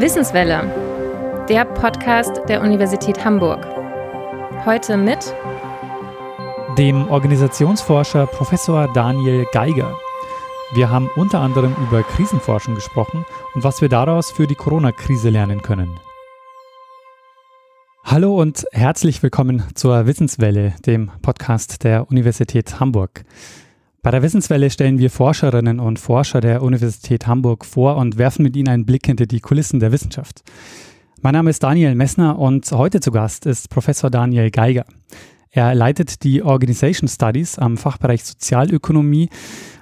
Wissenswelle, der Podcast der Universität Hamburg. Heute mit dem Organisationsforscher Professor Daniel Geiger. Wir haben unter anderem über Krisenforschung gesprochen und was wir daraus für die Corona-Krise lernen können. Hallo und herzlich willkommen zur Wissenswelle, dem Podcast der Universität Hamburg. Bei der Wissenswelle stellen wir Forscherinnen und Forscher der Universität Hamburg vor und werfen mit ihnen einen Blick hinter die Kulissen der Wissenschaft. Mein Name ist Daniel Messner und heute zu Gast ist Professor Daniel Geiger. Er leitet die Organization Studies am Fachbereich Sozialökonomie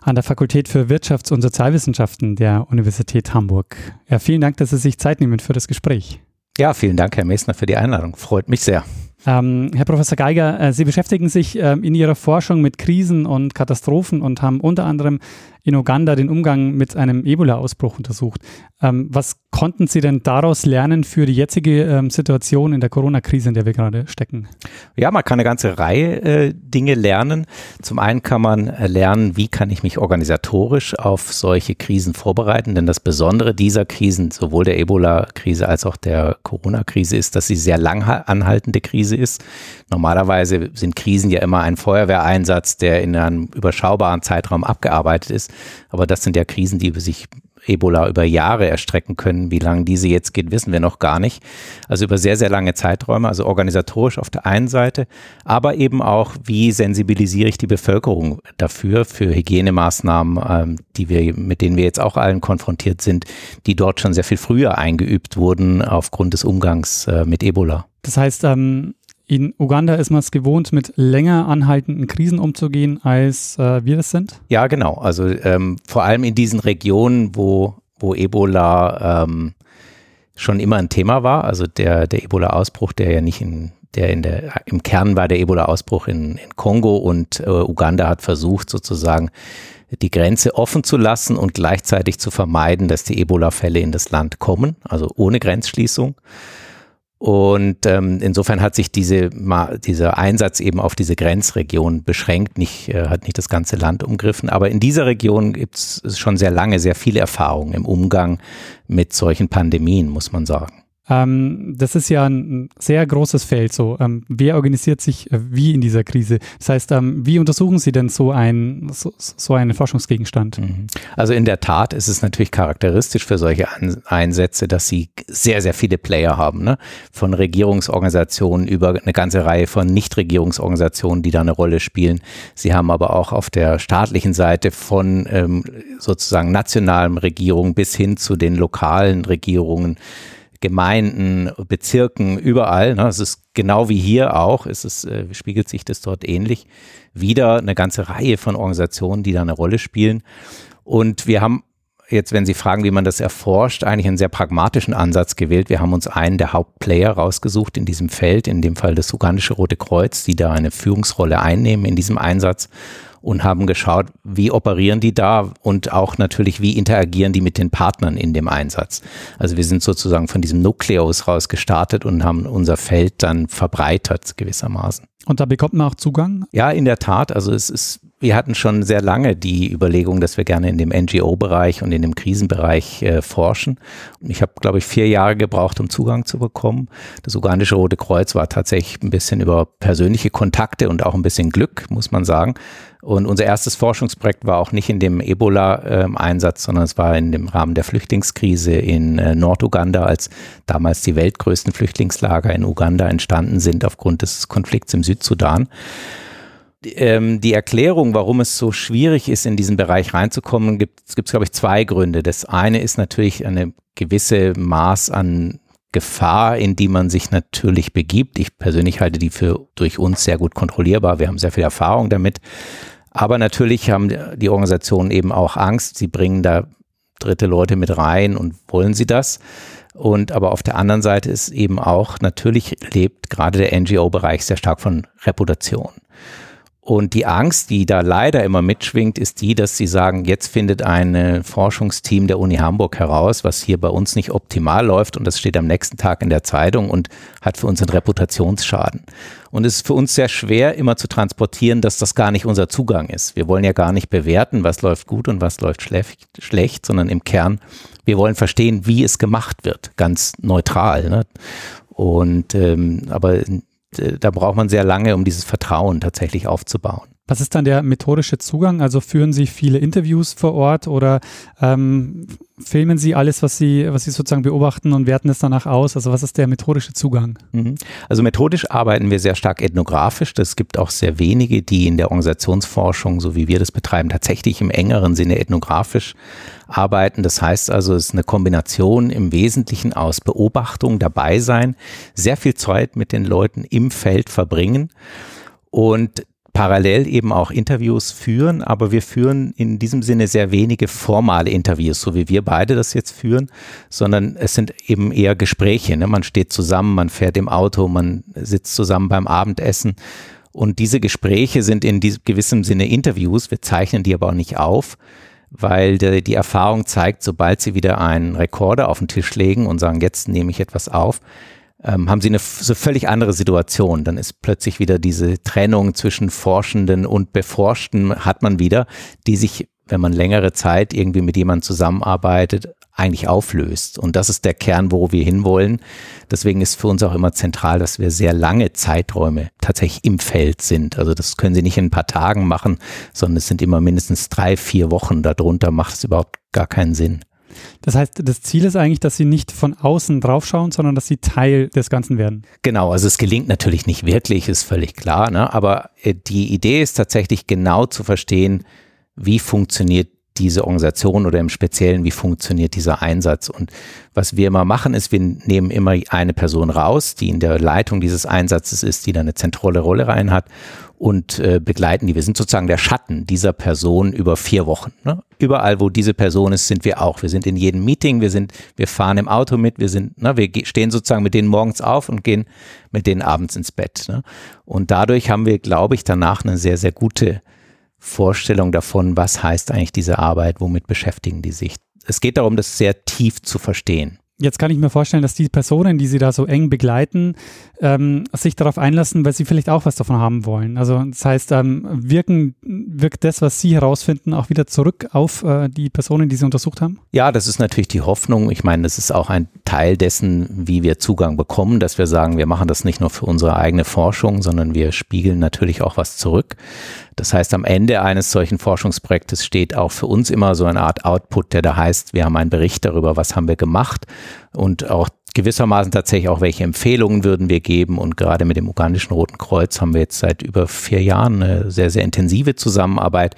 an der Fakultät für Wirtschafts- und Sozialwissenschaften der Universität Hamburg. Ja, vielen Dank, dass Sie sich Zeit nehmen für das Gespräch. Ja, vielen Dank, Herr Messner, für die Einladung. Freut mich sehr. Ähm, Herr Professor Geiger, äh, Sie beschäftigen sich ähm, in Ihrer Forschung mit Krisen und Katastrophen und haben unter anderem in Uganda den Umgang mit einem Ebola-Ausbruch untersucht. Ähm, was konnten Sie denn daraus lernen für die jetzige ähm, Situation in der Corona-Krise, in der wir gerade stecken? Ja, man kann eine ganze Reihe äh, Dinge lernen. Zum einen kann man äh, lernen, wie kann ich mich organisatorisch auf solche Krisen vorbereiten, denn das Besondere dieser Krisen, sowohl der Ebola-Krise als auch der Corona-Krise, ist, dass sie sehr lang anhaltende Krise ist. Normalerweise sind Krisen ja immer ein Feuerwehreinsatz, der in einem überschaubaren Zeitraum abgearbeitet ist. Aber das sind ja Krisen, die sich Ebola über Jahre erstrecken können. Wie lange diese jetzt geht, wissen wir noch gar nicht. Also über sehr, sehr lange Zeiträume, also organisatorisch auf der einen Seite, aber eben auch, wie sensibilisiere ich die Bevölkerung dafür, für Hygienemaßnahmen, ähm, die wir, mit denen wir jetzt auch allen konfrontiert sind, die dort schon sehr viel früher eingeübt wurden aufgrund des Umgangs äh, mit Ebola. Das heißt, ähm, in Uganda ist man es gewohnt, mit länger anhaltenden Krisen umzugehen, als äh, wir es sind? Ja, genau. Also ähm, vor allem in diesen Regionen, wo, wo Ebola ähm, schon immer ein Thema war. Also der, der Ebola-Ausbruch, der ja nicht in der in der im Kern war der Ebola-Ausbruch in, in Kongo und äh, Uganda hat versucht sozusagen die Grenze offen zu lassen und gleichzeitig zu vermeiden, dass die Ebola-Fälle in das Land kommen, also ohne Grenzschließung. Und ähm, insofern hat sich diese, dieser Einsatz eben auf diese Grenzregion beschränkt, nicht, äh, hat nicht das ganze Land umgriffen. Aber in dieser Region gibt es schon sehr lange sehr viele Erfahrungen im Umgang mit solchen Pandemien, muss man sagen. Ähm, das ist ja ein sehr großes Feld. So, ähm, wer organisiert sich äh, wie in dieser Krise? Das heißt, ähm, wie untersuchen Sie denn so, ein, so, so einen Forschungsgegenstand? Mhm. Also in der Tat ist es natürlich charakteristisch für solche An Einsätze, dass Sie sehr, sehr viele Player haben, ne? von Regierungsorganisationen über eine ganze Reihe von Nichtregierungsorganisationen, die da eine Rolle spielen. Sie haben aber auch auf der staatlichen Seite von ähm, sozusagen nationalen Regierungen bis hin zu den lokalen Regierungen Gemeinden, Bezirken, überall. Ne? Es ist genau wie hier auch, es ist, äh, spiegelt sich das dort ähnlich. Wieder eine ganze Reihe von Organisationen, die da eine Rolle spielen. Und wir haben jetzt, wenn Sie fragen, wie man das erforscht, eigentlich einen sehr pragmatischen Ansatz gewählt. Wir haben uns einen der Hauptplayer rausgesucht in diesem Feld, in dem Fall das Ugandische Rote Kreuz, die da eine Führungsrolle einnehmen in diesem Einsatz und haben geschaut, wie operieren die da und auch natürlich, wie interagieren die mit den Partnern in dem Einsatz. Also wir sind sozusagen von diesem Nukleus raus gestartet und haben unser Feld dann verbreitert gewissermaßen. Und da bekommt man auch Zugang? Ja, in der Tat. Also es ist wir hatten schon sehr lange die Überlegung, dass wir gerne in dem NGO-Bereich und in dem Krisenbereich äh, forschen. Ich habe, glaube ich, vier Jahre gebraucht, um Zugang zu bekommen. Das ugandische Rote Kreuz war tatsächlich ein bisschen über persönliche Kontakte und auch ein bisschen Glück, muss man sagen. Und unser erstes Forschungsprojekt war auch nicht in dem Ebola-Einsatz, sondern es war in dem Rahmen der Flüchtlingskrise in äh, Norduganda, als damals die weltgrößten Flüchtlingslager in Uganda entstanden sind aufgrund des Konflikts im Südsudan ähm, die Erklärung, warum es so schwierig ist, in diesen Bereich reinzukommen, gibt es, glaube ich, zwei Gründe. Das eine ist natürlich eine gewisse Maß an Gefahr, in die man sich natürlich begibt. Ich persönlich halte die für durch uns sehr gut kontrollierbar. Wir haben sehr viel Erfahrung damit. Aber natürlich haben die Organisationen eben auch Angst. Sie bringen da dritte Leute mit rein und wollen sie das. Und aber auf der anderen Seite ist eben auch, natürlich lebt gerade der NGO-Bereich sehr stark von Reputation. Und die Angst, die da leider immer mitschwingt, ist die, dass sie sagen, jetzt findet ein Forschungsteam der Uni Hamburg heraus, was hier bei uns nicht optimal läuft und das steht am nächsten Tag in der Zeitung und hat für uns einen Reputationsschaden. Und es ist für uns sehr schwer, immer zu transportieren, dass das gar nicht unser Zugang ist. Wir wollen ja gar nicht bewerten, was läuft gut und was läuft schlecht, sondern im Kern, wir wollen verstehen, wie es gemacht wird, ganz neutral. Ne? Und ähm, aber äh, da braucht man sehr lange, um dieses Vertrauen tatsächlich aufzubauen. Was ist dann der methodische Zugang? Also führen Sie viele Interviews vor Ort oder ähm, filmen Sie alles, was Sie, was Sie sozusagen beobachten und werten es danach aus? Also was ist der methodische Zugang? Mhm. Also methodisch arbeiten wir sehr stark ethnografisch. Es gibt auch sehr wenige, die in der Organisationsforschung, so wie wir das betreiben, tatsächlich im engeren Sinne ethnografisch arbeiten. Das heißt also, es ist eine Kombination im Wesentlichen aus Beobachtung, dabei sein, sehr viel Zeit mit den Leuten im Feld verbringen. Und parallel eben auch Interviews führen, aber wir führen in diesem Sinne sehr wenige formale Interviews, so wie wir beide das jetzt führen, sondern es sind eben eher Gespräche. Ne? Man steht zusammen, man fährt im Auto, man sitzt zusammen beim Abendessen. Und diese Gespräche sind in gewissem Sinne Interviews. Wir zeichnen die aber auch nicht auf, weil die, die Erfahrung zeigt, sobald sie wieder einen Rekorder auf den Tisch legen und sagen, jetzt nehme ich etwas auf, ähm, haben sie eine so völlig andere Situation. Dann ist plötzlich wieder diese Trennung zwischen Forschenden und Beforschten hat man wieder, die sich, wenn man längere Zeit irgendwie mit jemandem zusammenarbeitet, eigentlich auflöst. Und das ist der Kern, wo wir hinwollen. Deswegen ist für uns auch immer zentral, dass wir sehr lange Zeiträume tatsächlich im Feld sind. Also das können Sie nicht in ein paar Tagen machen, sondern es sind immer mindestens drei, vier Wochen. Darunter macht es überhaupt gar keinen Sinn. Das heißt, das Ziel ist eigentlich, dass sie nicht von außen draufschauen, sondern dass sie Teil des Ganzen werden. Genau, also es gelingt natürlich nicht wirklich, ist völlig klar, ne? aber äh, die Idee ist tatsächlich genau zu verstehen, wie funktioniert diese Organisation oder im Speziellen, wie funktioniert dieser Einsatz. Und was wir immer machen, ist, wir nehmen immer eine Person raus, die in der Leitung dieses Einsatzes ist, die da eine zentrale Rolle rein hat und äh, begleiten die. Wir sind sozusagen der Schatten dieser Person über vier Wochen. Ne? Überall, wo diese Person ist, sind wir auch. Wir sind in jedem Meeting, wir sind, wir fahren im Auto mit, wir sind, ne, wir stehen sozusagen mit denen morgens auf und gehen mit denen abends ins Bett. Ne? Und dadurch haben wir, glaube ich, danach eine sehr, sehr gute Vorstellung davon, was heißt eigentlich diese Arbeit, womit beschäftigen die sich. Es geht darum, das sehr tief zu verstehen. Jetzt kann ich mir vorstellen, dass die Personen, die Sie da so eng begleiten, ähm, sich darauf einlassen, weil sie vielleicht auch was davon haben wollen. Also das heißt, ähm, wirken, wirkt das, was Sie herausfinden, auch wieder zurück auf äh, die Personen, die Sie untersucht haben? Ja, das ist natürlich die Hoffnung. Ich meine, das ist auch ein Teil dessen, wie wir Zugang bekommen, dass wir sagen, wir machen das nicht nur für unsere eigene Forschung, sondern wir spiegeln natürlich auch was zurück. Das heißt, am Ende eines solchen Forschungsprojektes steht auch für uns immer so eine Art Output, der da heißt, wir haben einen Bericht darüber, was haben wir gemacht und auch gewissermaßen tatsächlich auch, welche Empfehlungen würden wir geben. Und gerade mit dem ugandischen Roten Kreuz haben wir jetzt seit über vier Jahren eine sehr, sehr intensive Zusammenarbeit,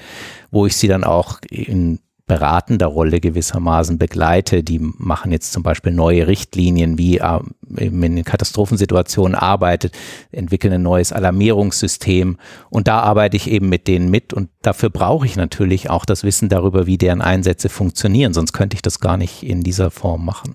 wo ich sie dann auch in beratender Rolle gewissermaßen begleite. Die machen jetzt zum Beispiel neue Richtlinien, wie äh, in Katastrophensituationen arbeitet, entwickeln ein neues Alarmierungssystem. Und da arbeite ich eben mit denen mit. Und dafür brauche ich natürlich auch das Wissen darüber, wie deren Einsätze funktionieren. Sonst könnte ich das gar nicht in dieser Form machen.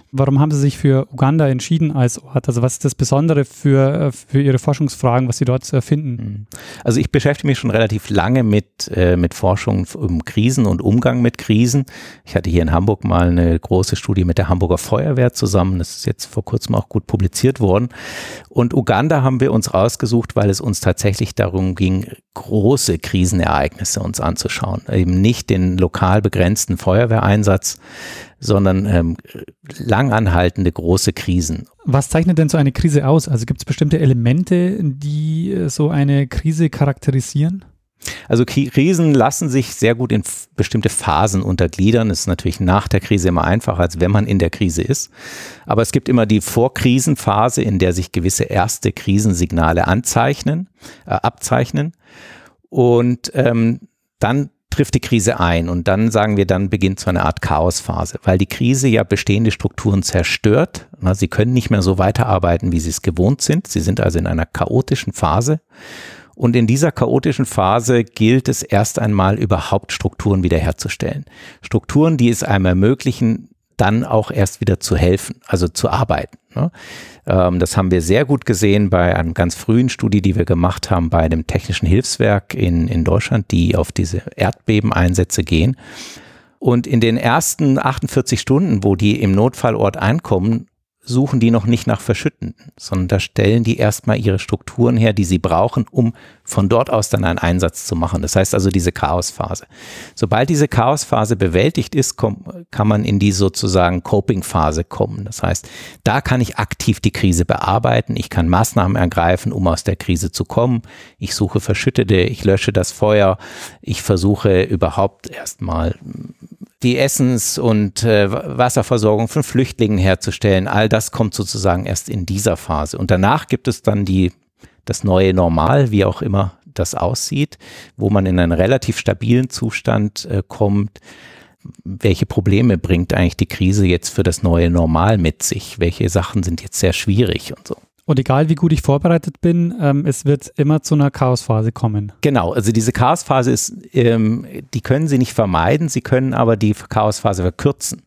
Warum haben Sie sich für Uganda entschieden als Ort? Also was ist das Besondere für, äh, für Ihre Forschungsfragen, was Sie dort finden? Mhm. Also ich beschäftige mich schon relativ lange mit, äh, mit Forschung um Krisen und Umgang mit Krisen. Ich hatte hier in Hamburg mal eine große Studie mit der Hamburger Feuerwehr zusammen. Das ist jetzt vor kurzem auch gut publiziert worden. Und Uganda haben wir uns rausgesucht, weil es uns tatsächlich darum ging, große Krisenereignisse uns anzuschauen. Eben nicht den lokal begrenzten Feuerwehreinsatz, sondern ähm, langanhaltende große Krisen. Was zeichnet denn so eine Krise aus? Also gibt es bestimmte Elemente, die äh, so eine Krise charakterisieren? Also Krisen lassen sich sehr gut in bestimmte Phasen untergliedern. Es ist natürlich nach der Krise immer einfacher, als wenn man in der Krise ist. Aber es gibt immer die Vorkrisenphase, in der sich gewisse erste Krisensignale anzeichnen, äh, abzeichnen. Und ähm, dann trifft die Krise ein und dann sagen wir, dann beginnt so eine Art Chaosphase, weil die Krise ja bestehende Strukturen zerstört. Sie können nicht mehr so weiterarbeiten, wie sie es gewohnt sind. Sie sind also in einer chaotischen Phase. Und in dieser chaotischen Phase gilt es erst einmal überhaupt Strukturen wiederherzustellen. Strukturen, die es einem ermöglichen, dann auch erst wieder zu helfen, also zu arbeiten. Ähm, das haben wir sehr gut gesehen bei einer ganz frühen Studie, die wir gemacht haben bei dem Technischen Hilfswerk in, in Deutschland, die auf diese Erdbebeneinsätze gehen. Und in den ersten 48 Stunden, wo die im Notfallort einkommen, suchen die noch nicht nach Verschüttenden, sondern da stellen die erstmal ihre Strukturen her, die sie brauchen, um von dort aus dann einen Einsatz zu machen. Das heißt also diese Chaosphase. Sobald diese Chaosphase bewältigt ist, kann man in die sozusagen Coping-Phase kommen. Das heißt, da kann ich aktiv die Krise bearbeiten, ich kann Maßnahmen ergreifen, um aus der Krise zu kommen. Ich suche Verschüttete, ich lösche das Feuer, ich versuche überhaupt erstmal die Essens- und äh, Wasserversorgung von Flüchtlingen herzustellen. All das kommt sozusagen erst in dieser Phase. Und danach gibt es dann die, das neue Normal, wie auch immer das aussieht, wo man in einen relativ stabilen Zustand äh, kommt. Welche Probleme bringt eigentlich die Krise jetzt für das neue Normal mit sich? Welche Sachen sind jetzt sehr schwierig und so? Und egal wie gut ich vorbereitet bin, ähm, es wird immer zu einer Chaosphase kommen. Genau, also diese Chaosphase ist, ähm, die können Sie nicht vermeiden, Sie können aber die Chaosphase verkürzen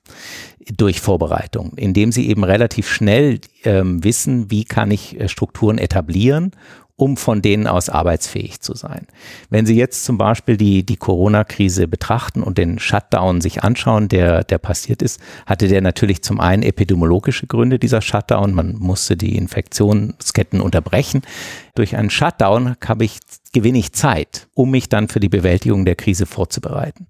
durch Vorbereitung, indem Sie eben relativ schnell ähm, wissen, wie kann ich äh, Strukturen etablieren um von denen aus arbeitsfähig zu sein. Wenn Sie jetzt zum Beispiel die, die Corona-Krise betrachten und den Shutdown sich anschauen, der, der passiert ist, hatte der natürlich zum einen epidemiologische Gründe, dieser Shutdown. Man musste die Infektionsketten unterbrechen. Durch einen Shutdown habe ich, gewinne ich Zeit, um mich dann für die Bewältigung der Krise vorzubereiten.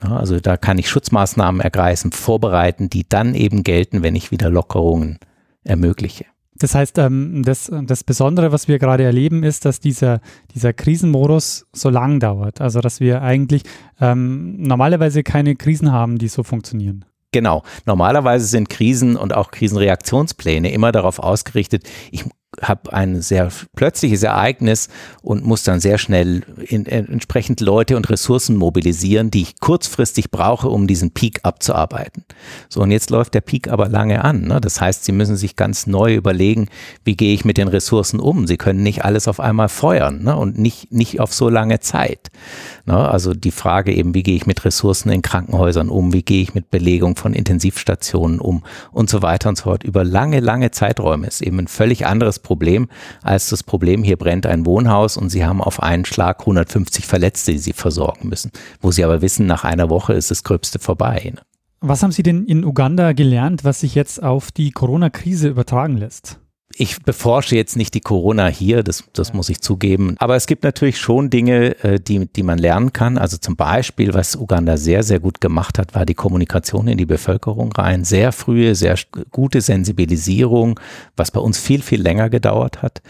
Also da kann ich Schutzmaßnahmen ergreifen, vorbereiten, die dann eben gelten, wenn ich wieder Lockerungen ermögliche. Das heißt, ähm, das, das Besondere, was wir gerade erleben, ist, dass dieser, dieser Krisenmodus so lang dauert. Also, dass wir eigentlich ähm, normalerweise keine Krisen haben, die so funktionieren. Genau. Normalerweise sind Krisen und auch Krisenreaktionspläne immer darauf ausgerichtet, ich habe ein sehr plötzliches Ereignis und muss dann sehr schnell in, in, entsprechend Leute und Ressourcen mobilisieren, die ich kurzfristig brauche, um diesen Peak abzuarbeiten. So, und jetzt läuft der Peak aber lange an. Ne? Das heißt, Sie müssen sich ganz neu überlegen, wie gehe ich mit den Ressourcen um? Sie können nicht alles auf einmal feuern ne? und nicht, nicht auf so lange Zeit. Ne? Also die Frage eben, wie gehe ich mit Ressourcen in Krankenhäusern um? Wie gehe ich mit Belegung von Intensivstationen um? Und so weiter und so fort. Über lange, lange Zeiträume ist eben ein völlig anderes Problem als das Problem, hier brennt ein Wohnhaus und Sie haben auf einen Schlag 150 Verletzte, die Sie versorgen müssen. Wo Sie aber wissen, nach einer Woche ist das Gröbste vorbei. Ne? Was haben Sie denn in Uganda gelernt, was sich jetzt auf die Corona-Krise übertragen lässt? Ich beforsche jetzt nicht die Corona hier, das, das muss ich zugeben. Aber es gibt natürlich schon Dinge, äh, die, die man lernen kann. Also zum Beispiel, was Uganda sehr, sehr gut gemacht hat, war die Kommunikation in die Bevölkerung rein. Sehr frühe, sehr gute Sensibilisierung, was bei uns viel, viel länger gedauert hat.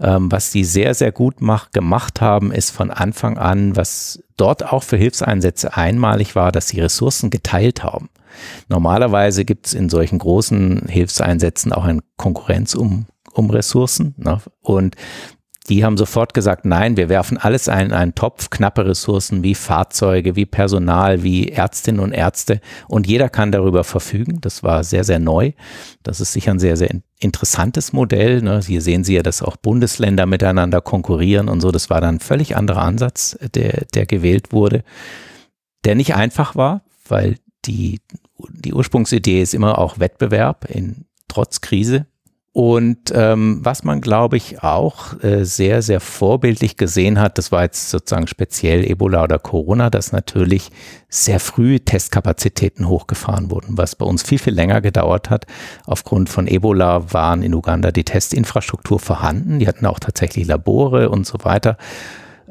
Ähm, was die sehr, sehr gut mach, gemacht haben, ist von Anfang an, was dort auch für Hilfseinsätze einmalig war, dass sie Ressourcen geteilt haben. Normalerweise gibt es in solchen großen Hilfseinsätzen auch eine Konkurrenz um um Ressourcen. Ne? Und die haben sofort gesagt, nein, wir werfen alles ein in einen Topf, knappe Ressourcen wie Fahrzeuge, wie Personal, wie Ärztinnen und Ärzte und jeder kann darüber verfügen. Das war sehr, sehr neu. Das ist sicher ein sehr, sehr interessantes Modell. Ne? Hier sehen Sie ja, dass auch Bundesländer miteinander konkurrieren und so. Das war dann ein völlig anderer Ansatz, der, der gewählt wurde, der nicht einfach war, weil die, die Ursprungsidee ist immer auch Wettbewerb in, trotz Krise. Und ähm, was man, glaube ich, auch äh, sehr, sehr vorbildlich gesehen hat, das war jetzt sozusagen speziell Ebola oder Corona, dass natürlich sehr früh Testkapazitäten hochgefahren wurden, was bei uns viel, viel länger gedauert hat. Aufgrund von Ebola waren in Uganda die Testinfrastruktur vorhanden, die hatten auch tatsächlich Labore und so weiter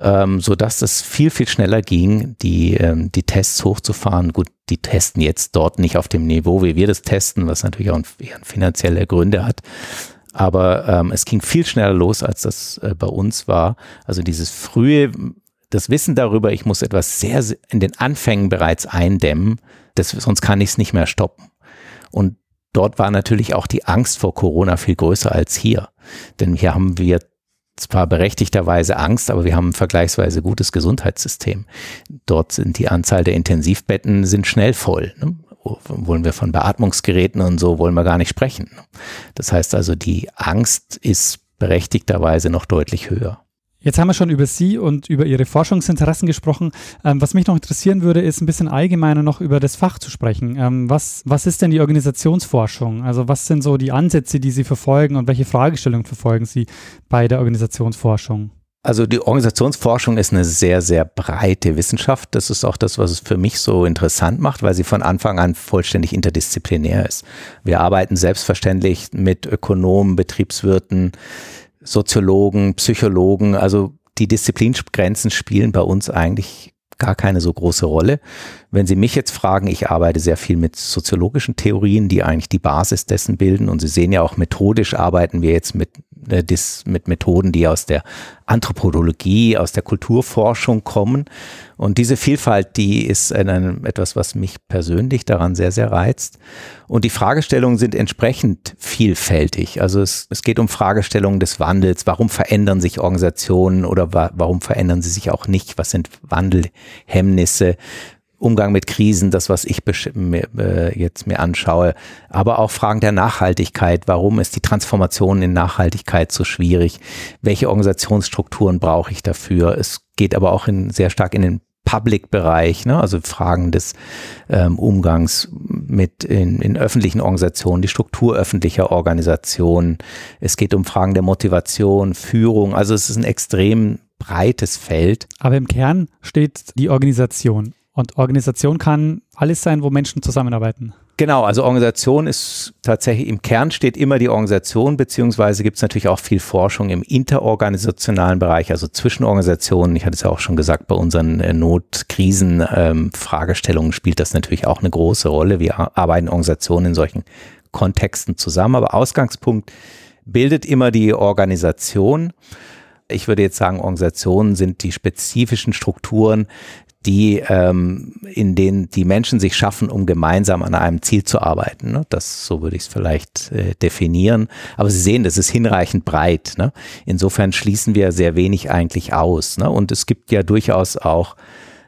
ähm, so dass es viel, viel schneller ging, die, ähm, die Tests hochzufahren. Gut, die testen jetzt dort nicht auf dem Niveau, wie wir das testen, was natürlich auch ein, finanzielle Gründe hat. Aber ähm, es ging viel schneller los, als das äh, bei uns war. Also dieses frühe, das Wissen darüber, ich muss etwas sehr in den Anfängen bereits eindämmen, das, sonst kann ich es nicht mehr stoppen. Und dort war natürlich auch die Angst vor Corona viel größer als hier. Denn hier haben wir zwar berechtigterweise Angst, aber wir haben ein vergleichsweise gutes Gesundheitssystem. Dort sind die Anzahl der Intensivbetten sind schnell voll. Ne? Wollen wir von Beatmungsgeräten und so, wollen wir gar nicht sprechen. Das heißt also, die Angst ist berechtigterweise noch deutlich höher. Jetzt haben wir schon über Sie und über Ihre Forschungsinteressen gesprochen. Ähm, was mich noch interessieren würde, ist ein bisschen allgemeiner noch über das Fach zu sprechen. Ähm, was, was ist denn die Organisationsforschung? Also was sind so die Ansätze, die Sie verfolgen und welche Fragestellungen verfolgen Sie bei der Organisationsforschung? Also die Organisationsforschung ist eine sehr, sehr breite Wissenschaft. Das ist auch das, was es für mich so interessant macht, weil sie von Anfang an vollständig interdisziplinär ist. Wir arbeiten selbstverständlich mit Ökonomen, Betriebswirten, Soziologen, Psychologen. Also die Disziplingrenzen spielen bei uns eigentlich gar keine so große Rolle. Wenn Sie mich jetzt fragen, ich arbeite sehr viel mit soziologischen Theorien, die eigentlich die Basis dessen bilden. Und Sie sehen ja auch methodisch arbeiten wir jetzt mit äh, das mit Methoden, die aus der Anthropologie, aus der Kulturforschung kommen. Und diese Vielfalt, die ist ein, etwas, was mich persönlich daran sehr, sehr reizt. Und die Fragestellungen sind entsprechend vielfältig. Also es, es geht um Fragestellungen des Wandels. Warum verändern sich Organisationen oder wa warum verändern sie sich auch nicht? Was sind Wandelhemmnisse? Umgang mit Krisen, das, was ich mir, äh, jetzt mir anschaue, aber auch Fragen der Nachhaltigkeit. Warum ist die Transformation in Nachhaltigkeit so schwierig? Welche Organisationsstrukturen brauche ich dafür? Es geht aber auch in, sehr stark in den Public-Bereich, ne? also Fragen des ähm, Umgangs mit in, in öffentlichen Organisationen, die Struktur öffentlicher Organisationen. Es geht um Fragen der Motivation, Führung. Also es ist ein extrem breites Feld. Aber im Kern steht die Organisation. Und Organisation kann alles sein, wo Menschen zusammenarbeiten. Genau, also Organisation ist tatsächlich im Kern steht immer die Organisation, beziehungsweise gibt es natürlich auch viel Forschung im interorganisationalen Bereich, also zwischen Organisationen. Ich hatte es ja auch schon gesagt, bei unseren äh, Not-Krisen-Fragestellungen ähm, spielt das natürlich auch eine große Rolle. Wir arbeiten Organisationen in solchen Kontexten zusammen, aber Ausgangspunkt bildet immer die Organisation. Ich würde jetzt sagen, Organisationen sind die spezifischen Strukturen, die ähm, in denen die Menschen sich schaffen, um gemeinsam an einem Ziel zu arbeiten. Ne? Das so würde ich es vielleicht äh, definieren. Aber Sie sehen, das ist hinreichend breit. Ne? Insofern schließen wir sehr wenig eigentlich aus. Ne? Und es gibt ja durchaus auch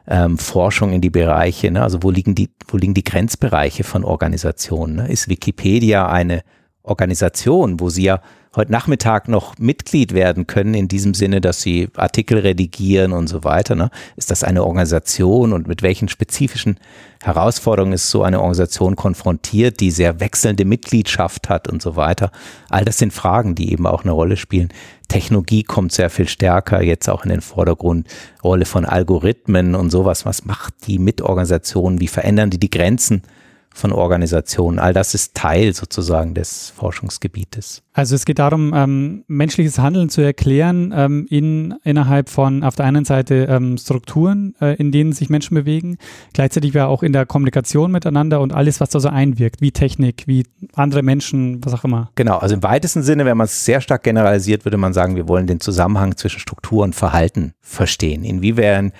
ähm, Forschung in die Bereiche. Ne? Also wo liegen die, wo liegen die Grenzbereiche von Organisationen? Ne? Ist Wikipedia eine Organisation, wo Sie ja heute Nachmittag noch Mitglied werden können, in diesem Sinne, dass sie Artikel redigieren und so weiter. Ne? Ist das eine Organisation und mit welchen spezifischen Herausforderungen ist so eine Organisation konfrontiert, die sehr wechselnde Mitgliedschaft hat und so weiter? All das sind Fragen, die eben auch eine Rolle spielen. Technologie kommt sehr viel stärker jetzt auch in den Vordergrund. Rolle von Algorithmen und sowas. Was macht die Mitorganisationen? Wie verändern die die Grenzen? Von Organisationen. All das ist Teil sozusagen des Forschungsgebietes. Also es geht darum, ähm, menschliches Handeln zu erklären ähm, in, innerhalb von auf der einen Seite ähm, Strukturen, äh, in denen sich Menschen bewegen, gleichzeitig ja auch in der Kommunikation miteinander und alles, was da so einwirkt, wie Technik, wie andere Menschen, was auch immer. Genau, also im weitesten Sinne, wenn man es sehr stark generalisiert, würde man sagen, wir wollen den Zusammenhang zwischen Struktur und Verhalten verstehen. Inwiefern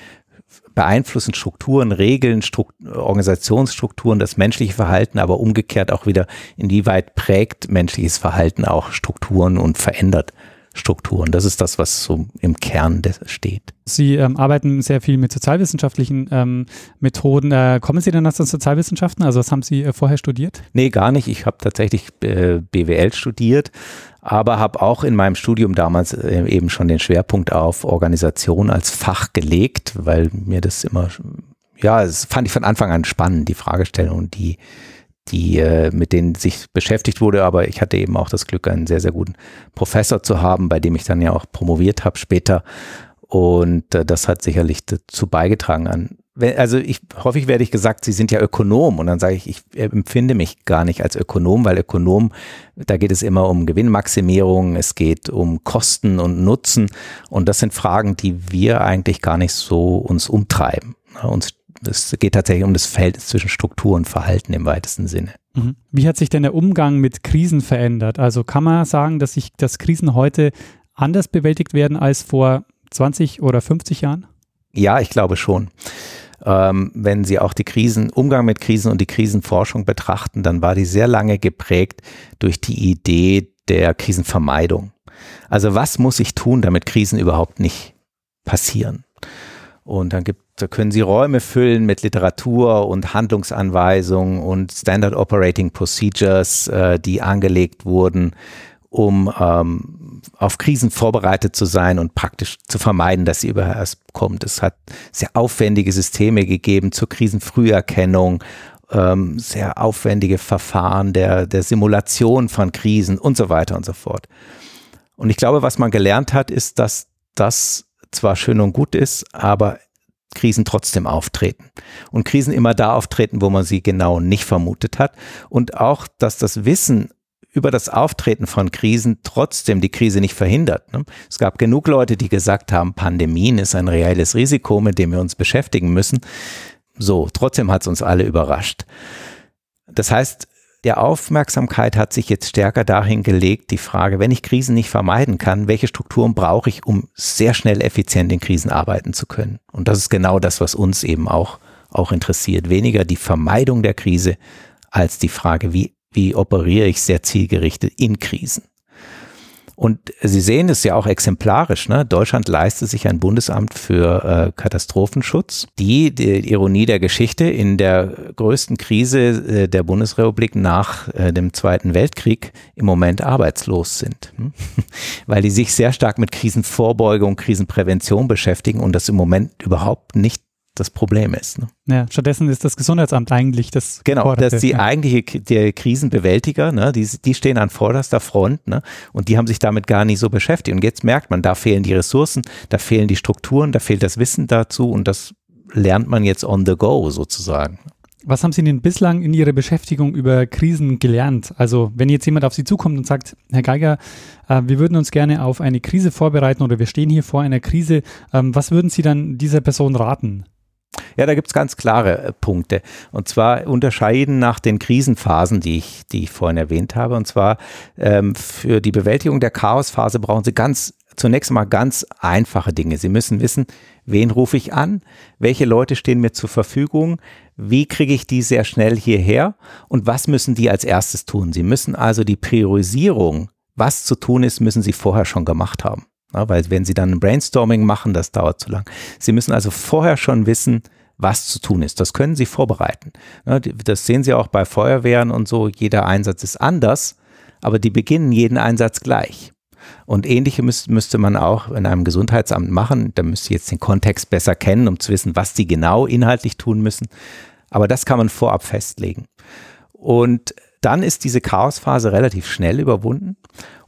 beeinflussen Strukturen, Regeln, Struktur, Organisationsstrukturen das menschliche Verhalten, aber umgekehrt auch wieder, inwieweit prägt menschliches Verhalten auch Strukturen und verändert Strukturen. Das ist das, was so im Kern steht. Sie ähm, arbeiten sehr viel mit sozialwissenschaftlichen ähm, Methoden. Äh, kommen Sie denn aus den Sozialwissenschaften? Also was haben Sie äh, vorher studiert? Nee, gar nicht. Ich habe tatsächlich äh, BWL studiert, aber habe auch in meinem Studium damals äh, eben schon den Schwerpunkt auf Organisation als Fach gelegt, weil mir das immer, ja, das fand ich von Anfang an spannend, die Fragestellung, die die äh, mit denen sich beschäftigt wurde, aber ich hatte eben auch das Glück, einen sehr, sehr guten Professor zu haben, bei dem ich dann ja auch promoviert habe später. Und äh, das hat sicherlich dazu beigetragen an. Also ich häufig werde ich gesagt, Sie sind ja Ökonom und dann sage ich, ich empfinde mich gar nicht als Ökonom, weil Ökonom, da geht es immer um Gewinnmaximierung, es geht um Kosten und Nutzen und das sind Fragen, die wir eigentlich gar nicht so uns umtreiben. Uns es geht tatsächlich um das Feld zwischen Struktur und Verhalten im weitesten Sinne. Mhm. Wie hat sich denn der Umgang mit Krisen verändert? Also kann man sagen, dass sich das Krisen heute anders bewältigt werden als vor 20 oder 50 Jahren? Ja, ich glaube schon. Ähm, wenn Sie auch die Krisen, Umgang mit Krisen und die Krisenforschung betrachten, dann war die sehr lange geprägt durch die Idee der Krisenvermeidung. Also was muss ich tun, damit Krisen überhaupt nicht passieren? Und dann gibt, da können Sie Räume füllen mit Literatur und Handlungsanweisungen und Standard Operating Procedures, äh, die angelegt wurden, um ähm, auf Krisen vorbereitet zu sein und praktisch zu vermeiden, dass sie überhaupt kommt. Es hat sehr aufwendige Systeme gegeben zur Krisenfrüherkennung, ähm, sehr aufwendige Verfahren der, der Simulation von Krisen und so weiter und so fort. Und ich glaube, was man gelernt hat, ist, dass das zwar schön und gut ist, aber Krisen trotzdem auftreten. Und Krisen immer da auftreten, wo man sie genau nicht vermutet hat. Und auch, dass das Wissen über das Auftreten von Krisen trotzdem die Krise nicht verhindert. Ne? Es gab genug Leute, die gesagt haben, Pandemien ist ein reelles Risiko, mit dem wir uns beschäftigen müssen. So, trotzdem hat es uns alle überrascht. Das heißt, der Aufmerksamkeit hat sich jetzt stärker dahin gelegt, die Frage, wenn ich Krisen nicht vermeiden kann, welche Strukturen brauche ich, um sehr schnell effizient in Krisen arbeiten zu können? Und das ist genau das, was uns eben auch, auch interessiert. Weniger die Vermeidung der Krise als die Frage, wie, wie operiere ich sehr zielgerichtet in Krisen? Und Sie sehen es ja auch exemplarisch. Ne? Deutschland leistet sich ein Bundesamt für äh, Katastrophenschutz, die, die Ironie der Geschichte, in der größten Krise äh, der Bundesrepublik nach äh, dem Zweiten Weltkrieg im Moment arbeitslos sind. Hm? Weil die sich sehr stark mit Krisenvorbeugung, Krisenprävention beschäftigen und das im Moment überhaupt nicht das Problem ist. Ne? Ja, stattdessen ist das Gesundheitsamt eigentlich das. Genau, Geforderte. dass die ja. eigentliche die Krisenbewältiger, ne, die, die stehen an vorderster Front ne, und die haben sich damit gar nicht so beschäftigt. Und jetzt merkt man, da fehlen die Ressourcen, da fehlen die Strukturen, da fehlt das Wissen dazu und das lernt man jetzt on the go sozusagen. Was haben Sie denn bislang in Ihrer Beschäftigung über Krisen gelernt? Also wenn jetzt jemand auf Sie zukommt und sagt, Herr Geiger, äh, wir würden uns gerne auf eine Krise vorbereiten oder wir stehen hier vor einer Krise, ähm, was würden Sie dann dieser Person raten? Ja, da gibt es ganz klare äh, Punkte. Und zwar unterscheiden nach den Krisenphasen, die ich, die ich vorhin erwähnt habe. Und zwar ähm, für die Bewältigung der Chaosphase brauchen Sie ganz zunächst mal ganz einfache Dinge. Sie müssen wissen, wen rufe ich an, welche Leute stehen mir zur Verfügung, wie kriege ich die sehr schnell hierher und was müssen die als erstes tun. Sie müssen also die Priorisierung, was zu tun ist, müssen Sie vorher schon gemacht haben. Ja, weil wenn Sie dann ein Brainstorming machen, das dauert zu lang. Sie müssen also vorher schon wissen, was zu tun ist. Das können Sie vorbereiten. Ja, das sehen Sie auch bei Feuerwehren und so. Jeder Einsatz ist anders, aber die beginnen jeden Einsatz gleich. Und ähnliche müsste, man auch in einem Gesundheitsamt machen. Da müsste jetzt den Kontext besser kennen, um zu wissen, was die genau inhaltlich tun müssen. Aber das kann man vorab festlegen. Und dann ist diese Chaosphase relativ schnell überwunden.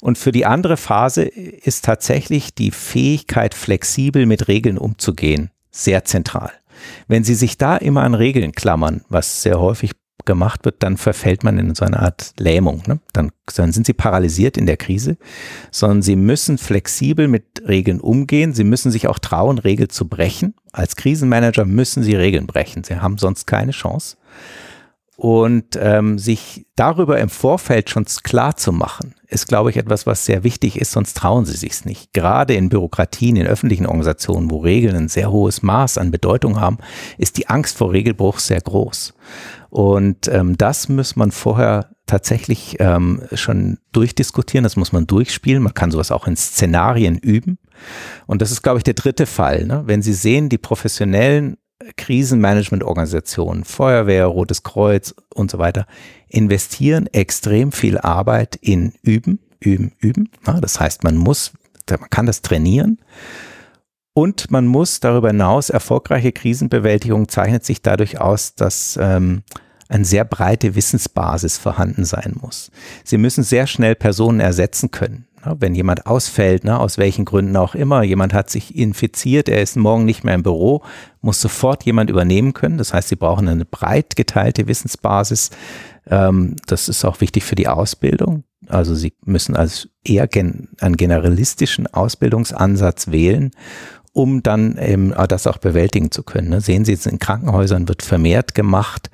Und für die andere Phase ist tatsächlich die Fähigkeit, flexibel mit Regeln umzugehen, sehr zentral. Wenn Sie sich da immer an Regeln klammern, was sehr häufig gemacht wird, dann verfällt man in so eine Art Lähmung. Ne? Dann, dann sind Sie paralysiert in der Krise, sondern Sie müssen flexibel mit Regeln umgehen. Sie müssen sich auch trauen, Regeln zu brechen. Als Krisenmanager müssen Sie Regeln brechen. Sie haben sonst keine Chance und ähm, sich darüber im Vorfeld schon klar zu machen, ist, glaube ich, etwas, was sehr wichtig ist, sonst trauen sie sich nicht. Gerade in Bürokratien, in öffentlichen Organisationen, wo Regeln ein sehr hohes Maß an Bedeutung haben, ist die Angst vor Regelbruch sehr groß. Und ähm, das muss man vorher tatsächlich ähm, schon durchdiskutieren, das muss man durchspielen. Man kann sowas auch in Szenarien üben. Und das ist, glaube ich, der dritte Fall. Ne? Wenn Sie sehen, die professionellen Krisenmanagementorganisationen, Feuerwehr, Rotes Kreuz und so weiter, investieren extrem viel Arbeit in Üben, Üben, Üben. das heißt, man muss, man kann das trainieren. Und man muss darüber hinaus, erfolgreiche Krisenbewältigung zeichnet sich dadurch aus, dass ähm, eine sehr breite Wissensbasis vorhanden sein muss. Sie müssen sehr schnell Personen ersetzen können. Wenn jemand ausfällt, ne, aus welchen Gründen auch immer, jemand hat sich infiziert, er ist morgen nicht mehr im Büro, muss sofort jemand übernehmen können. Das heißt, sie brauchen eine breit geteilte Wissensbasis. Ähm, das ist auch wichtig für die Ausbildung. Also sie müssen als eher gen einen generalistischen Ausbildungsansatz wählen um dann eben das auch bewältigen zu können. Ne? Sehen Sie jetzt in Krankenhäusern wird vermehrt gemacht,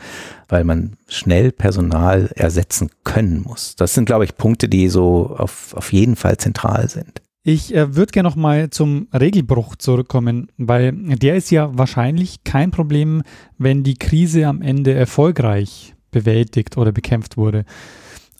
weil man schnell Personal ersetzen können muss. Das sind, glaube ich, Punkte, die so auf, auf jeden Fall zentral sind. Ich äh, würde gerne noch mal zum Regelbruch zurückkommen, weil der ist ja wahrscheinlich kein Problem, wenn die Krise am Ende erfolgreich bewältigt oder bekämpft wurde.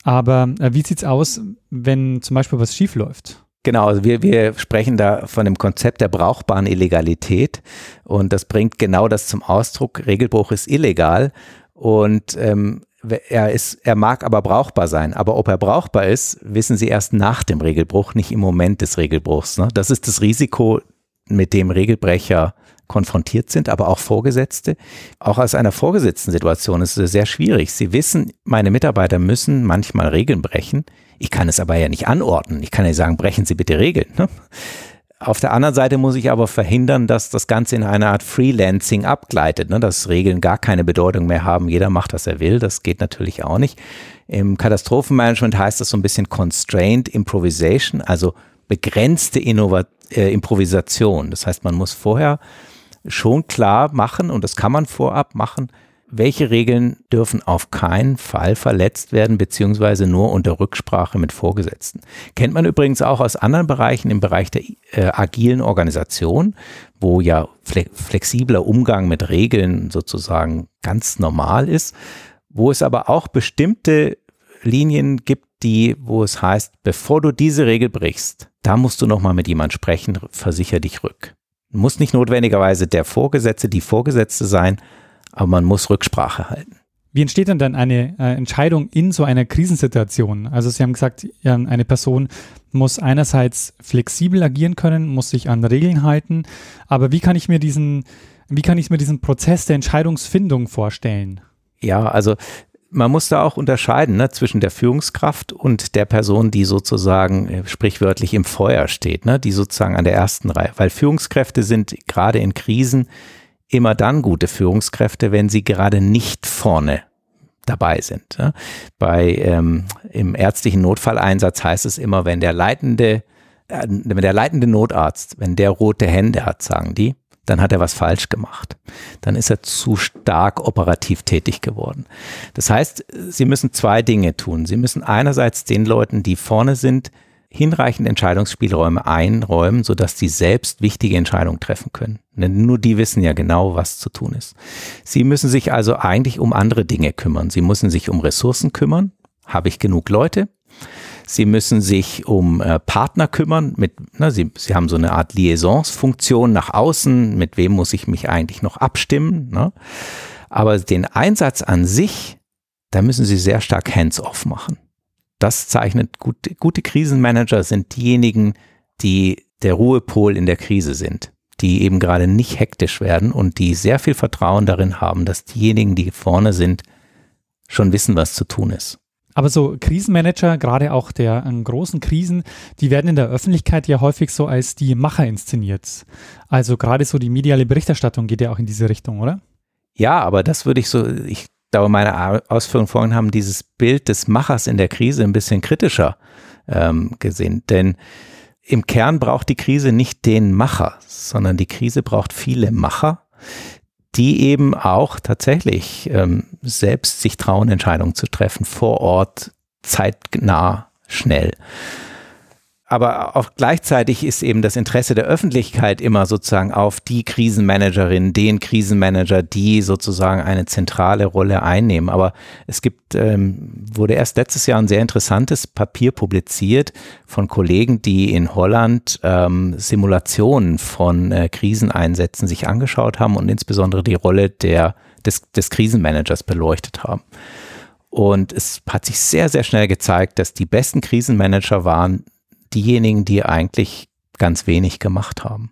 Aber äh, wie sieht es aus, wenn zum Beispiel was schief läuft? Genau, also wir, wir sprechen da von dem Konzept der brauchbaren Illegalität und das bringt genau das zum Ausdruck. Regelbruch ist illegal und ähm, er ist, er mag aber brauchbar sein. Aber ob er brauchbar ist, wissen Sie erst nach dem Regelbruch, nicht im Moment des Regelbruchs. Ne? Das ist das Risiko, mit dem Regelbrecher konfrontiert sind, aber auch Vorgesetzte. Auch aus einer vorgesetzten Situation ist es sehr schwierig. Sie wissen, meine Mitarbeiter müssen manchmal Regeln brechen. Ich kann es aber ja nicht anordnen. Ich kann ja sagen, brechen Sie bitte Regeln. Ne? Auf der anderen Seite muss ich aber verhindern, dass das Ganze in eine Art Freelancing abgleitet, ne? dass Regeln gar keine Bedeutung mehr haben. Jeder macht, was er will. Das geht natürlich auch nicht. Im Katastrophenmanagement heißt das so ein bisschen Constrained Improvisation, also begrenzte Innova äh, Improvisation. Das heißt, man muss vorher schon klar machen, und das kann man vorab machen, welche Regeln dürfen auf keinen Fall verletzt werden, beziehungsweise nur unter Rücksprache mit Vorgesetzten. Kennt man übrigens auch aus anderen Bereichen, im Bereich der äh, agilen Organisation, wo ja fle flexibler Umgang mit Regeln sozusagen ganz normal ist, wo es aber auch bestimmte Linien gibt, die, wo es heißt, bevor du diese Regel brichst, da musst du nochmal mit jemand sprechen, versicher dich rück. Muss nicht notwendigerweise der Vorgesetzte, die Vorgesetzte sein, aber man muss Rücksprache halten. Wie entsteht denn dann eine äh, Entscheidung in so einer Krisensituation? Also Sie haben gesagt, eine Person muss einerseits flexibel agieren können, muss sich an Regeln halten, aber wie kann ich mir diesen, wie kann ich mir diesen Prozess der Entscheidungsfindung vorstellen? Ja, also man muss da auch unterscheiden ne, zwischen der Führungskraft und der Person, die sozusagen äh, sprichwörtlich im Feuer steht, ne, die sozusagen an der ersten Reihe. Weil Führungskräfte sind gerade in Krisen immer dann gute Führungskräfte, wenn sie gerade nicht vorne dabei sind. Ne? Bei ähm, im ärztlichen Notfalleinsatz heißt es immer, wenn der leitende, äh, wenn der leitende Notarzt, wenn der rote Hände hat, sagen die, dann hat er was falsch gemacht. Dann ist er zu stark operativ tätig geworden. Das heißt, Sie müssen zwei Dinge tun. Sie müssen einerseits den Leuten, die vorne sind, hinreichend Entscheidungsspielräume einräumen, sodass sie selbst wichtige Entscheidungen treffen können. Denn nur die wissen ja genau, was zu tun ist. Sie müssen sich also eigentlich um andere Dinge kümmern. Sie müssen sich um Ressourcen kümmern. Habe ich genug Leute? Sie müssen sich um äh, Partner kümmern. Mit, na, Sie, Sie haben so eine Art Liaisonsfunktion nach außen. Mit wem muss ich mich eigentlich noch abstimmen? Ne? Aber den Einsatz an sich, da müssen Sie sehr stark hands-off machen. Das zeichnet gut, gute Krisenmanager sind diejenigen, die der Ruhepol in der Krise sind, die eben gerade nicht hektisch werden und die sehr viel Vertrauen darin haben, dass diejenigen, die vorne sind, schon wissen, was zu tun ist. Aber so Krisenmanager, gerade auch der äh, großen Krisen, die werden in der Öffentlichkeit ja häufig so als die Macher inszeniert. Also gerade so die mediale Berichterstattung geht ja auch in diese Richtung, oder? Ja, aber das würde ich so, ich glaube, meine Ausführungen vorhin haben dieses Bild des Machers in der Krise ein bisschen kritischer ähm, gesehen. Denn im Kern braucht die Krise nicht den Macher, sondern die Krise braucht viele Macher, die eben auch tatsächlich ähm, selbst sich trauen, Entscheidungen zu treffen, vor Ort, zeitnah, schnell aber auch gleichzeitig ist eben das Interesse der Öffentlichkeit immer sozusagen auf die Krisenmanagerin, den Krisenmanager, die sozusagen eine zentrale Rolle einnehmen. Aber es gibt, ähm, wurde erst letztes Jahr ein sehr interessantes Papier publiziert von Kollegen, die in Holland ähm, Simulationen von äh, Kriseneinsätzen sich angeschaut haben und insbesondere die Rolle der, des, des Krisenmanagers beleuchtet haben. Und es hat sich sehr, sehr schnell gezeigt, dass die besten Krisenmanager waren, diejenigen, die eigentlich ganz wenig gemacht haben.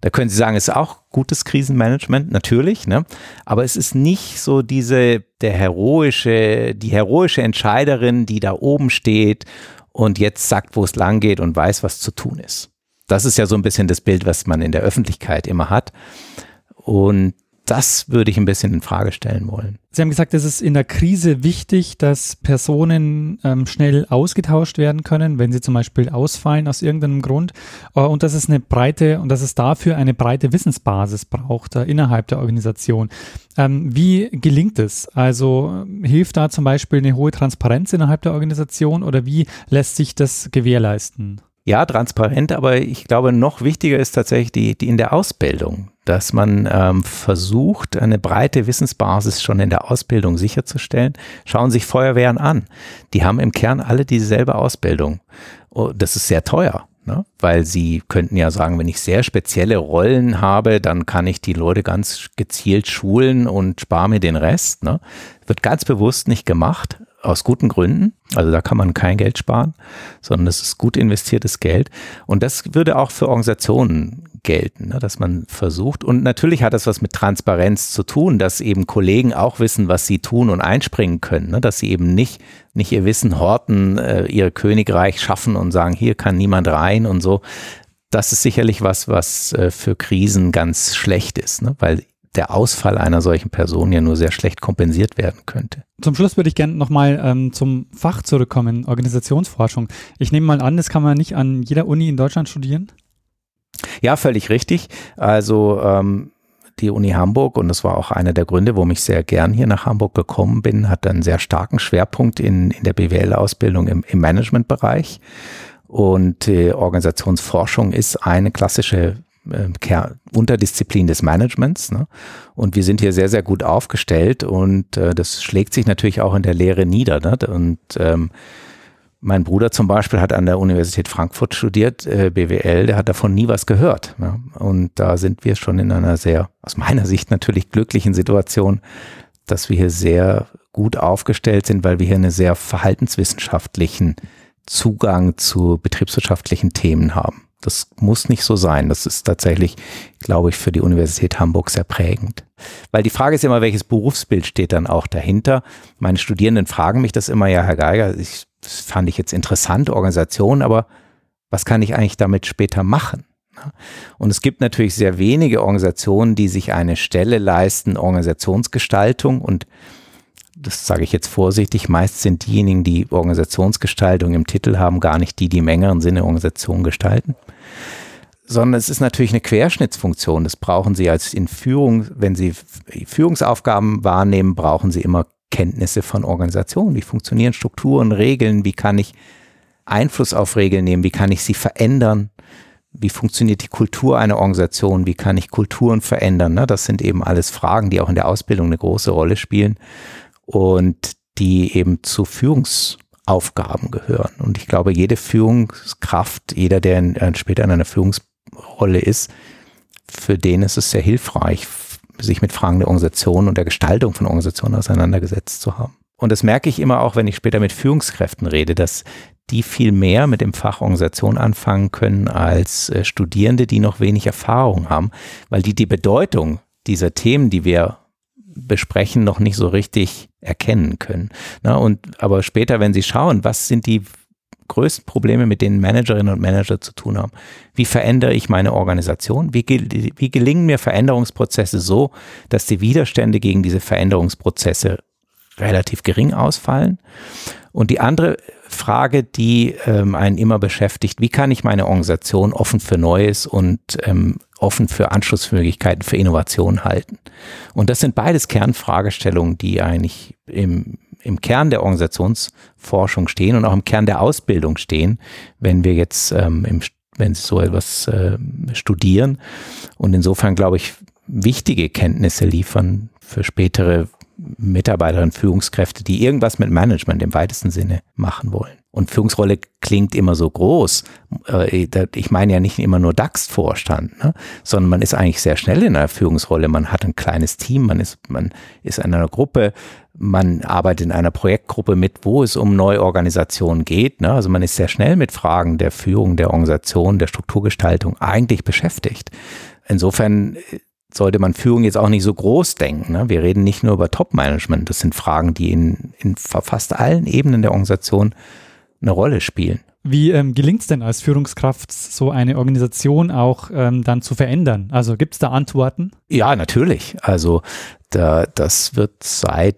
Da können Sie sagen, es ist auch gutes Krisenmanagement, natürlich, ne? aber es ist nicht so diese, der heroische, die heroische Entscheiderin, die da oben steht und jetzt sagt, wo es lang geht und weiß, was zu tun ist. Das ist ja so ein bisschen das Bild, was man in der Öffentlichkeit immer hat. Und das würde ich ein bisschen in Frage stellen wollen. Sie haben gesagt, es ist in der Krise wichtig, dass Personen ähm, schnell ausgetauscht werden können, wenn sie zum Beispiel ausfallen aus irgendeinem Grund, äh, und dass es eine breite und dass es dafür eine breite Wissensbasis braucht äh, innerhalb der Organisation. Ähm, wie gelingt es? Also hilft da zum Beispiel eine hohe Transparenz innerhalb der Organisation oder wie lässt sich das gewährleisten? Ja, transparent, aber ich glaube, noch wichtiger ist tatsächlich die, die in der Ausbildung dass man ähm, versucht, eine breite Wissensbasis schon in der Ausbildung sicherzustellen. Schauen sich Feuerwehren an. Die haben im Kern alle dieselbe Ausbildung. Oh, das ist sehr teuer. Ne? Weil sie könnten ja sagen, wenn ich sehr spezielle Rollen habe, dann kann ich die Leute ganz gezielt schulen und spare mir den Rest. Ne? Wird ganz bewusst nicht gemacht, aus guten Gründen. Also da kann man kein Geld sparen, sondern das ist gut investiertes Geld. Und das würde auch für Organisationen gelten, ne, dass man versucht. Und natürlich hat das was mit Transparenz zu tun, dass eben Kollegen auch wissen, was sie tun und einspringen können, ne, dass sie eben nicht, nicht ihr Wissen horten, äh, ihr Königreich schaffen und sagen, hier kann niemand rein und so. Das ist sicherlich was, was äh, für Krisen ganz schlecht ist, ne, weil der Ausfall einer solchen Person ja nur sehr schlecht kompensiert werden könnte. Zum Schluss würde ich gerne nochmal ähm, zum Fach zurückkommen, Organisationsforschung. Ich nehme mal an, das kann man nicht an jeder Uni in Deutschland studieren? Ja, völlig richtig. Also ähm, die Uni Hamburg, und das war auch einer der Gründe, warum ich sehr gern hier nach Hamburg gekommen bin, hat einen sehr starken Schwerpunkt in, in der BWL-Ausbildung im, im Managementbereich. Und äh, Organisationsforschung ist eine klassische äh, Unterdisziplin des Managements. Ne? Und wir sind hier sehr, sehr gut aufgestellt und äh, das schlägt sich natürlich auch in der Lehre nieder. Ne? Und ähm, mein Bruder zum Beispiel hat an der Universität Frankfurt studiert, äh, BWL, der hat davon nie was gehört. Ja? Und da sind wir schon in einer sehr, aus meiner Sicht natürlich glücklichen Situation, dass wir hier sehr gut aufgestellt sind, weil wir hier einen sehr verhaltenswissenschaftlichen Zugang zu betriebswirtschaftlichen Themen haben. Das muss nicht so sein. Das ist tatsächlich, glaube ich, für die Universität Hamburg sehr prägend. Weil die Frage ist immer, welches Berufsbild steht dann auch dahinter? Meine Studierenden fragen mich das immer, ja, Herr Geiger, ich, das fand ich jetzt interessant, Organisation, aber was kann ich eigentlich damit später machen? Und es gibt natürlich sehr wenige Organisationen, die sich eine Stelle leisten, Organisationsgestaltung und das sage ich jetzt vorsichtig, meist sind diejenigen, die Organisationsgestaltung im Titel haben, gar nicht die, die im engeren Sinne Organisation gestalten, sondern es ist natürlich eine Querschnittsfunktion. Das brauchen Sie als in Führung, wenn Sie Führungsaufgaben wahrnehmen, brauchen Sie immer Kenntnisse von Organisationen. Wie funktionieren Strukturen, Regeln? Wie kann ich Einfluss auf Regeln nehmen? Wie kann ich sie verändern? Wie funktioniert die Kultur einer Organisation? Wie kann ich Kulturen verändern? Ne? Das sind eben alles Fragen, die auch in der Ausbildung eine große Rolle spielen und die eben zu Führungsaufgaben gehören. Und ich glaube, jede Führungskraft, jeder, der in, äh, später in einer Führungsrolle ist, für den ist es sehr hilfreich, sich mit Fragen der Organisation und der Gestaltung von Organisationen auseinandergesetzt zu haben. Und das merke ich immer auch, wenn ich später mit Führungskräften rede, dass die viel mehr mit dem Fach Organisation anfangen können als äh, Studierende, die noch wenig Erfahrung haben, weil die die Bedeutung dieser Themen, die wir besprechen, noch nicht so richtig erkennen können. Na, und aber später, wenn Sie schauen, was sind die größten Probleme, mit denen Managerinnen und Manager zu tun haben. Wie verändere ich meine Organisation? Wie, wie gelingen mir Veränderungsprozesse so, dass die Widerstände gegen diese Veränderungsprozesse relativ gering ausfallen? Und die andere Frage, die ähm, einen immer beschäftigt, wie kann ich meine Organisation offen für Neues und ähm, offen für Anschlussmöglichkeiten, für Innovation halten? Und das sind beides Kernfragestellungen, die eigentlich im, im Kern der Organisationsforschung stehen und auch im Kern der Ausbildung stehen, wenn wir jetzt ähm, im, wenn Sie so etwas äh, studieren. Und insofern glaube ich, wichtige Kenntnisse liefern für spätere Mitarbeiterinnen, Führungskräfte, die irgendwas mit Management im weitesten Sinne machen wollen. Und Führungsrolle klingt immer so groß. Äh, ich meine ja nicht immer nur DAX-Vorstand, ne? sondern man ist eigentlich sehr schnell in einer Führungsrolle. Man hat ein kleines Team, man ist, man ist in einer Gruppe, man arbeitet in einer Projektgruppe mit, wo es um Neuorganisation geht. Ne? Also man ist sehr schnell mit Fragen der Führung, der Organisation, der Strukturgestaltung eigentlich beschäftigt. Insofern sollte man Führung jetzt auch nicht so groß denken. Ne? Wir reden nicht nur über Top-Management. Das sind Fragen, die in, in fast allen Ebenen der Organisation eine Rolle spielen. Wie ähm, gelingt es denn als Führungskraft, so eine Organisation auch ähm, dann zu verändern? Also gibt es da Antworten? Ja, natürlich. Also da, das wird seit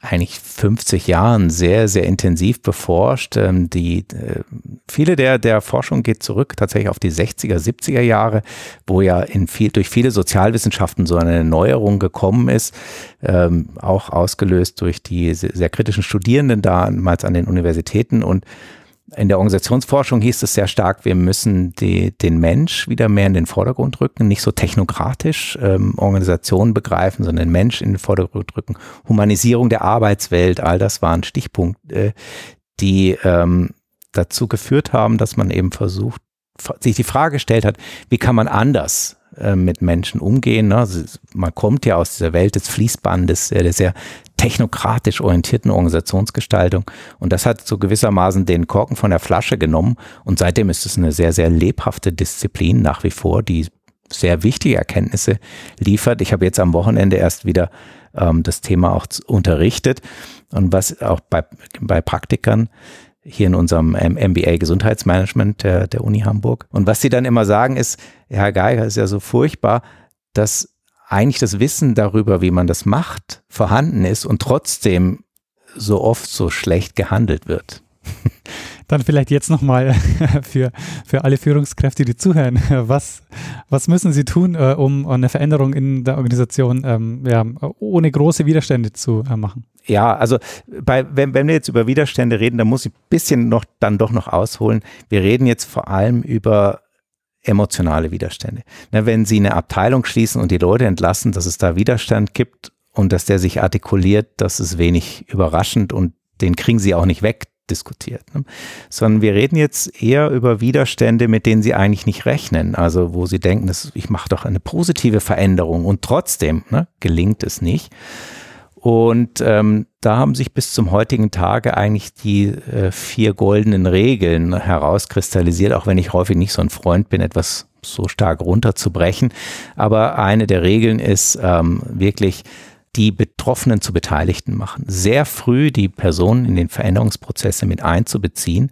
eigentlich 50 Jahren sehr, sehr intensiv beforscht. Ähm, die, äh, viele der, der Forschung geht zurück tatsächlich auf die 60er, 70er Jahre, wo ja in viel, durch viele Sozialwissenschaften so eine Neuerung gekommen ist, ähm, auch ausgelöst durch die sehr, sehr kritischen Studierenden damals an den Universitäten und in der Organisationsforschung hieß es sehr stark, wir müssen die, den Mensch wieder mehr in den Vordergrund rücken, nicht so technokratisch ähm, Organisationen begreifen, sondern den Mensch in den Vordergrund rücken. Humanisierung der Arbeitswelt, all das waren Stichpunkte, die ähm, dazu geführt haben, dass man eben versucht, sich die Frage gestellt hat, wie kann man anders äh, mit Menschen umgehen. Ne? Man kommt ja aus dieser Welt des Fließbandes, der sehr technokratisch orientierten Organisationsgestaltung. Und das hat so gewissermaßen den Korken von der Flasche genommen. Und seitdem ist es eine sehr, sehr lebhafte Disziplin nach wie vor, die sehr wichtige Erkenntnisse liefert. Ich habe jetzt am Wochenende erst wieder ähm, das Thema auch unterrichtet. Und was auch bei, bei Praktikern hier in unserem MBA Gesundheitsmanagement der, der Uni Hamburg. Und was sie dann immer sagen ist, Herr Geiger, ist ja so furchtbar, dass eigentlich das Wissen darüber, wie man das macht, vorhanden ist und trotzdem so oft so schlecht gehandelt wird. Dann vielleicht jetzt nochmal für, für alle Führungskräfte, die zuhören. Was, was müssen sie tun, äh, um eine Veränderung in der Organisation ähm, ja, ohne große Widerstände zu äh, machen? Ja, also bei, wenn, wenn wir jetzt über Widerstände reden, dann muss ich ein bisschen noch dann doch noch ausholen. Wir reden jetzt vor allem über emotionale Widerstände. Na, wenn Sie eine Abteilung schließen und die Leute entlassen, dass es da Widerstand gibt und dass der sich artikuliert, das ist wenig überraschend und den kriegen Sie auch nicht weg diskutiert, ne? sondern wir reden jetzt eher über Widerstände, mit denen sie eigentlich nicht rechnen, also wo sie denken, dass ich mache doch eine positive Veränderung und trotzdem ne, gelingt es nicht. Und ähm, da haben sich bis zum heutigen Tage eigentlich die äh, vier goldenen Regeln herauskristallisiert, auch wenn ich häufig nicht so ein Freund bin, etwas so stark runterzubrechen. Aber eine der Regeln ist ähm, wirklich die Betroffenen zu Beteiligten machen. Sehr früh die Personen in den Veränderungsprozesse mit einzubeziehen,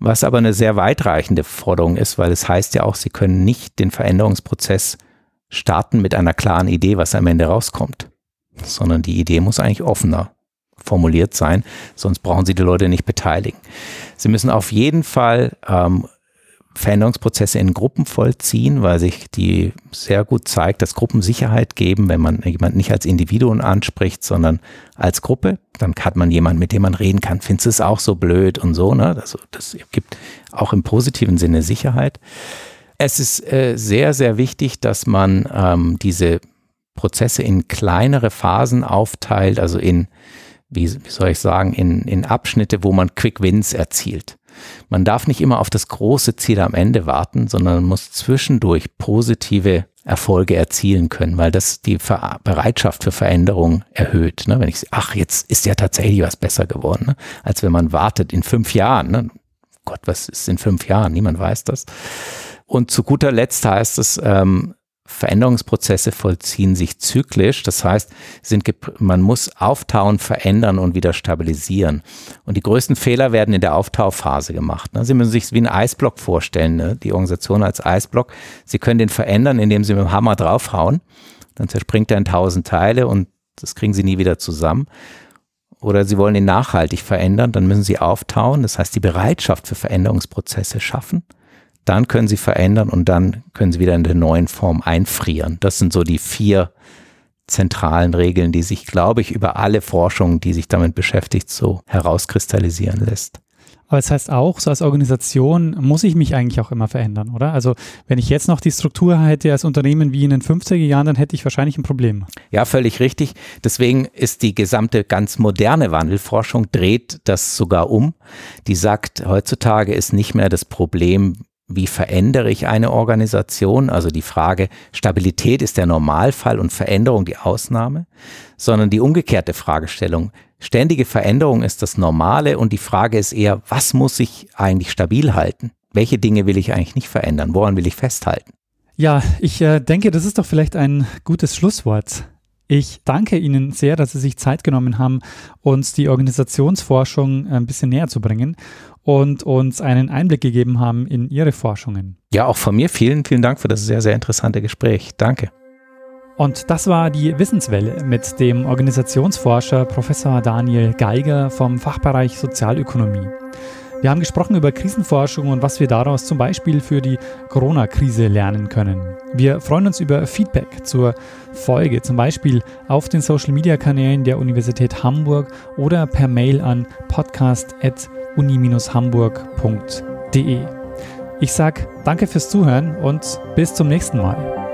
was aber eine sehr weitreichende Forderung ist, weil es heißt ja auch, sie können nicht den Veränderungsprozess starten mit einer klaren Idee, was am Ende rauskommt, sondern die Idee muss eigentlich offener formuliert sein, sonst brauchen sie die Leute nicht beteiligen. Sie müssen auf jeden Fall ähm, Veränderungsprozesse in Gruppen vollziehen, weil sich die sehr gut zeigt, dass Gruppen Sicherheit geben, wenn man jemanden nicht als Individuum anspricht, sondern als Gruppe. Dann hat man jemanden, mit dem man reden kann. Findest du es auch so blöd und so, ne? Also das gibt auch im positiven Sinne Sicherheit. Es ist äh, sehr, sehr wichtig, dass man ähm, diese Prozesse in kleinere Phasen aufteilt, also in, wie, wie soll ich sagen, in, in Abschnitte, wo man Quick Wins erzielt. Man darf nicht immer auf das große Ziel am Ende warten, sondern muss zwischendurch positive Erfolge erzielen können, weil das die Ver Bereitschaft für Veränderung erhöht. Ne? Wenn ich sehe, ach, jetzt ist ja tatsächlich was besser geworden, ne? als wenn man wartet in fünf Jahren. Ne? Gott, was ist in fünf Jahren? Niemand weiß das. Und zu guter Letzt heißt es, ähm, Veränderungsprozesse vollziehen sich zyklisch. Das heißt, sind, man muss auftauen, verändern und wieder stabilisieren. Und die größten Fehler werden in der Auftauphase gemacht. Ne? Sie müssen sich wie ein Eisblock vorstellen, ne? die Organisation als Eisblock. Sie können den verändern, indem Sie mit dem Hammer draufhauen. Dann zerspringt er in tausend Teile und das kriegen Sie nie wieder zusammen. Oder Sie wollen ihn nachhaltig verändern, dann müssen Sie auftauen. Das heißt, die Bereitschaft für Veränderungsprozesse schaffen dann können sie verändern und dann können sie wieder in der neuen Form einfrieren. Das sind so die vier zentralen Regeln, die sich, glaube ich, über alle Forschung, die sich damit beschäftigt, so herauskristallisieren lässt. Aber es das heißt auch, so als Organisation muss ich mich eigentlich auch immer verändern, oder? Also wenn ich jetzt noch die Struktur hätte als Unternehmen wie in den 50er Jahren, dann hätte ich wahrscheinlich ein Problem. Ja, völlig richtig. Deswegen ist die gesamte ganz moderne Wandelforschung dreht das sogar um. Die sagt, heutzutage ist nicht mehr das Problem, wie verändere ich eine Organisation? Also die Frage, Stabilität ist der Normalfall und Veränderung die Ausnahme, sondern die umgekehrte Fragestellung, ständige Veränderung ist das Normale und die Frage ist eher, was muss ich eigentlich stabil halten? Welche Dinge will ich eigentlich nicht verändern? Woran will ich festhalten? Ja, ich äh, denke, das ist doch vielleicht ein gutes Schlusswort. Ich danke Ihnen sehr, dass Sie sich Zeit genommen haben, uns die Organisationsforschung ein bisschen näher zu bringen und uns einen Einblick gegeben haben in Ihre Forschungen. Ja, auch von mir vielen, vielen Dank für das sehr, sehr interessante Gespräch. Danke. Und das war die Wissenswelle mit dem Organisationsforscher Professor Daniel Geiger vom Fachbereich Sozialökonomie. Wir haben gesprochen über Krisenforschung und was wir daraus zum Beispiel für die Corona-Krise lernen können. Wir freuen uns über Feedback zur Folge, zum Beispiel auf den Social-Media-Kanälen der Universität Hamburg oder per Mail an podcast.uni-hamburg.de. Ich sage danke fürs Zuhören und bis zum nächsten Mal.